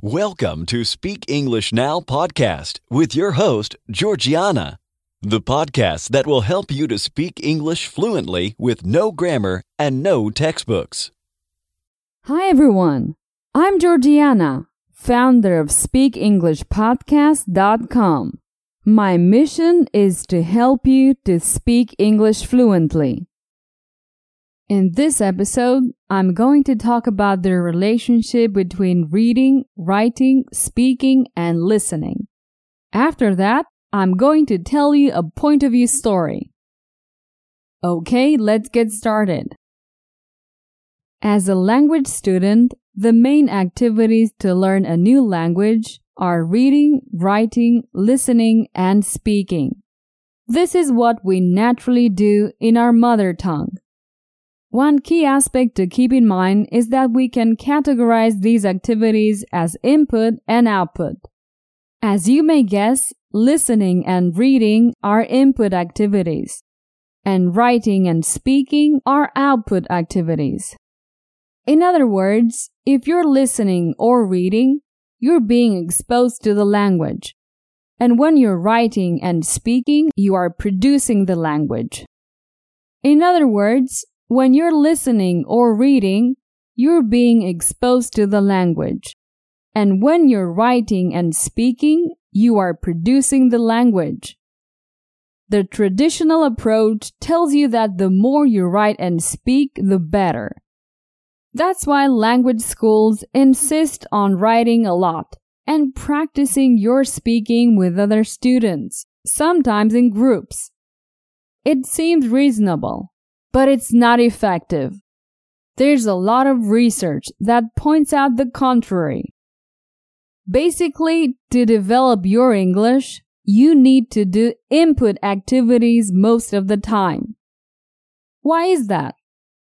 Welcome to Speak English Now podcast with your host, Georgiana, the podcast that will help you to speak English fluently with no grammar and no textbooks. Hi, everyone. I'm Georgiana, founder of SpeakEnglishPodcast.com. My mission is to help you to speak English fluently. In this episode, I'm going to talk about the relationship between reading, writing, speaking, and listening. After that, I'm going to tell you a point of view story. Okay, let's get started. As a language student, the main activities to learn a new language are reading, writing, listening, and speaking. This is what we naturally do in our mother tongue. One key aspect to keep in mind is that we can categorize these activities as input and output. As you may guess, listening and reading are input activities, and writing and speaking are output activities. In other words, if you're listening or reading, you're being exposed to the language. And when you're writing and speaking, you are producing the language. In other words, when you're listening or reading, you're being exposed to the language. And when you're writing and speaking, you are producing the language. The traditional approach tells you that the more you write and speak, the better. That's why language schools insist on writing a lot and practicing your speaking with other students, sometimes in groups. It seems reasonable but it's not effective. There's a lot of research that points out the contrary. Basically, to develop your English, you need to do input activities most of the time. Why is that?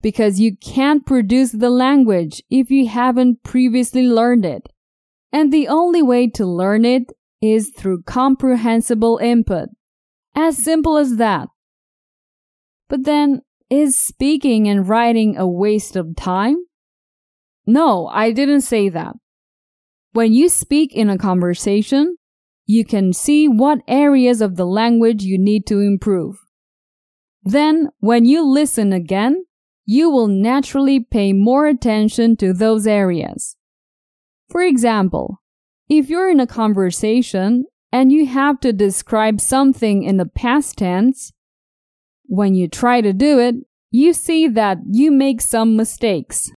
Because you can't produce the language if you haven't previously learned it. And the only way to learn it is through comprehensible input. As simple as that. But then, is speaking and writing a waste of time? No, I didn't say that. When you speak in a conversation, you can see what areas of the language you need to improve. Then, when you listen again, you will naturally pay more attention to those areas. For example, if you're in a conversation and you have to describe something in the past tense, when you try to do it, you see that you make some mistakes.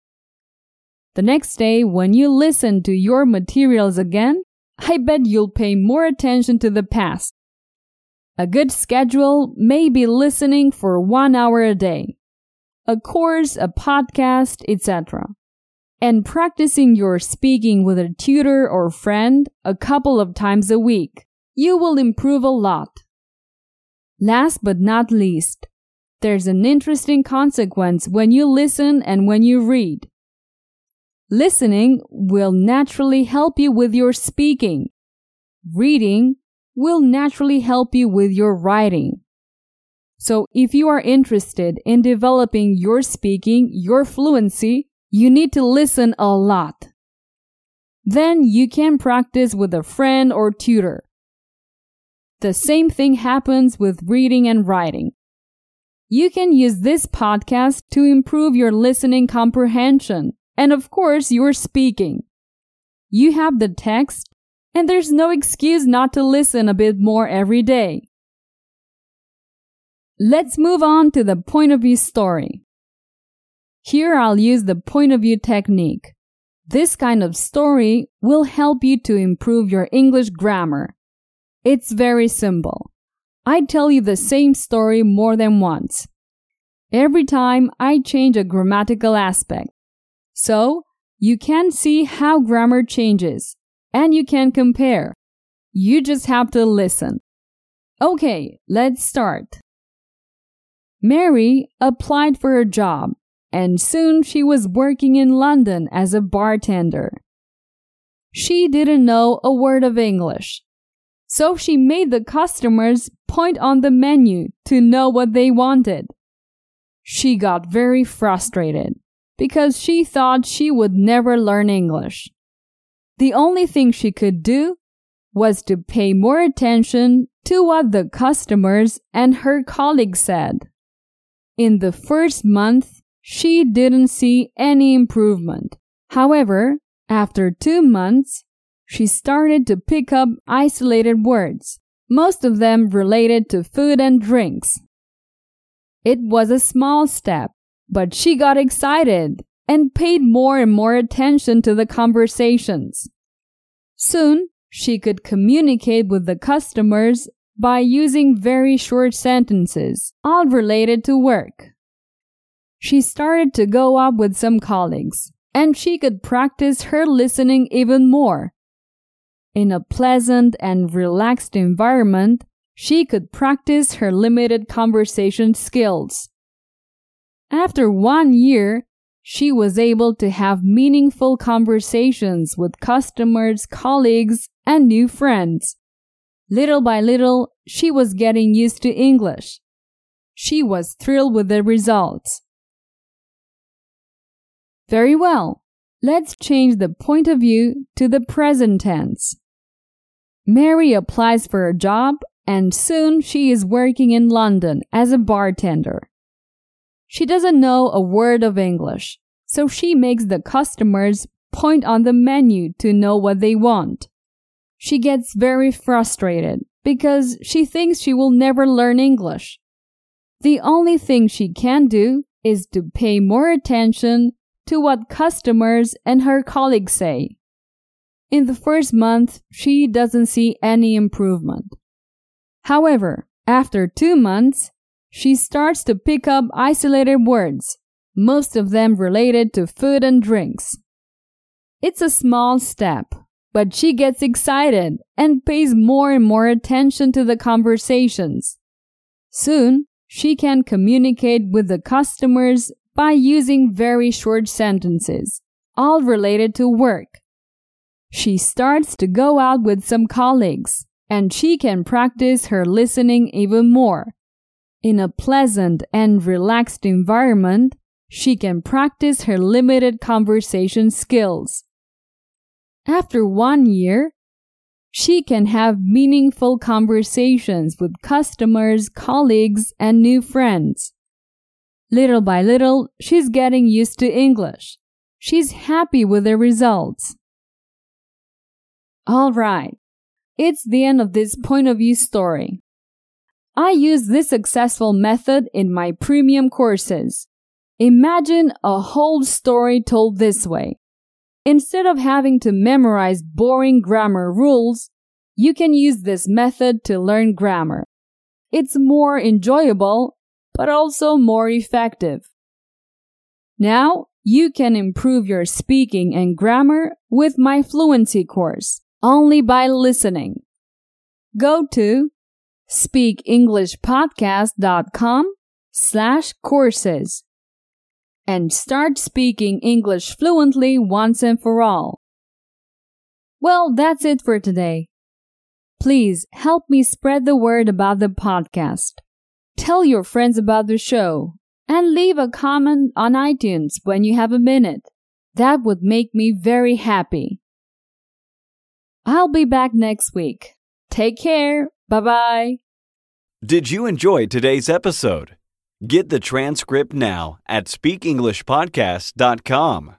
The next day, when you listen to your materials again, I bet you'll pay more attention to the past. A good schedule may be listening for one hour a day, a course, a podcast, etc. And practicing your speaking with a tutor or friend a couple of times a week. You will improve a lot. Last but not least, there's an interesting consequence when you listen and when you read. Listening will naturally help you with your speaking. Reading will naturally help you with your writing. So if you are interested in developing your speaking, your fluency, you need to listen a lot. Then you can practice with a friend or tutor. The same thing happens with reading and writing. You can use this podcast to improve your listening comprehension and, of course, your speaking. You have the text, and there's no excuse not to listen a bit more every day. Let's move on to the point of view story. Here I'll use the point of view technique. This kind of story will help you to improve your English grammar. It's very simple. I tell you the same story more than once. Every time I change a grammatical aspect. So, you can see how grammar changes, and you can compare. You just have to listen. Okay, let's start. Mary applied for a job, and soon she was working in London as a bartender. She didn't know a word of English, so she made the customers point on the menu to know what they wanted. She got very frustrated because she thought she would never learn English. The only thing she could do was to pay more attention to what the customers and her colleagues said. In the first month, she didn't see any improvement. However, after two months, she started to pick up isolated words, most of them related to food and drinks. It was a small step, but she got excited and paid more and more attention to the conversations. Soon, she could communicate with the customers by using very short sentences, all related to work. She started to go up with some colleagues, and she could practice her listening even more. In a pleasant and relaxed environment, she could practice her limited conversation skills. After one year, she was able to have meaningful conversations with customers, colleagues, and new friends. Little by little, she was getting used to English. She was thrilled with the results. Very well. Let's change the point of view to the present tense. Mary applies for a job and soon she is working in London as a bartender. She doesn't know a word of English, so she makes the customers point on the menu to know what they want. She gets very frustrated because she thinks she will never learn English. The only thing she can do is to pay more attention to what customers and her colleagues say. In the first month, she doesn't see any improvement. However, after two months, she starts to pick up isolated words, most of them related to food and drinks. It's a small step, but she gets excited and pays more and more attention to the conversations. Soon, she can communicate with the customers by using very short sentences, all related to work. She starts to go out with some colleagues, and she can practice her listening even more in a pleasant and relaxed environment, she can practice her limited conversation skills. After one year, she can have meaningful conversations with customers, colleagues, and new friends. Little by little, she's getting used to English. She's happy with the results. All right. It's the end of this point of view story. I use this successful method in my premium courses. Imagine a whole story told this way. Instead of having to memorize boring grammar rules, you can use this method to learn grammar. It's more enjoyable, but also more effective. Now, you can improve your speaking and grammar with my fluency course only by listening. Go to speakenglishpodcast.com slash courses and start speaking English fluently once and for all. Well, that's it for today. Please help me spread the word about the podcast. Tell your friends about the show and leave a comment on iTunes when you have a minute. That would make me very happy. I'll be back next week. Take care. Bye bye. Did you enjoy today's episode? Get the transcript now at speakenglishpodcast.com.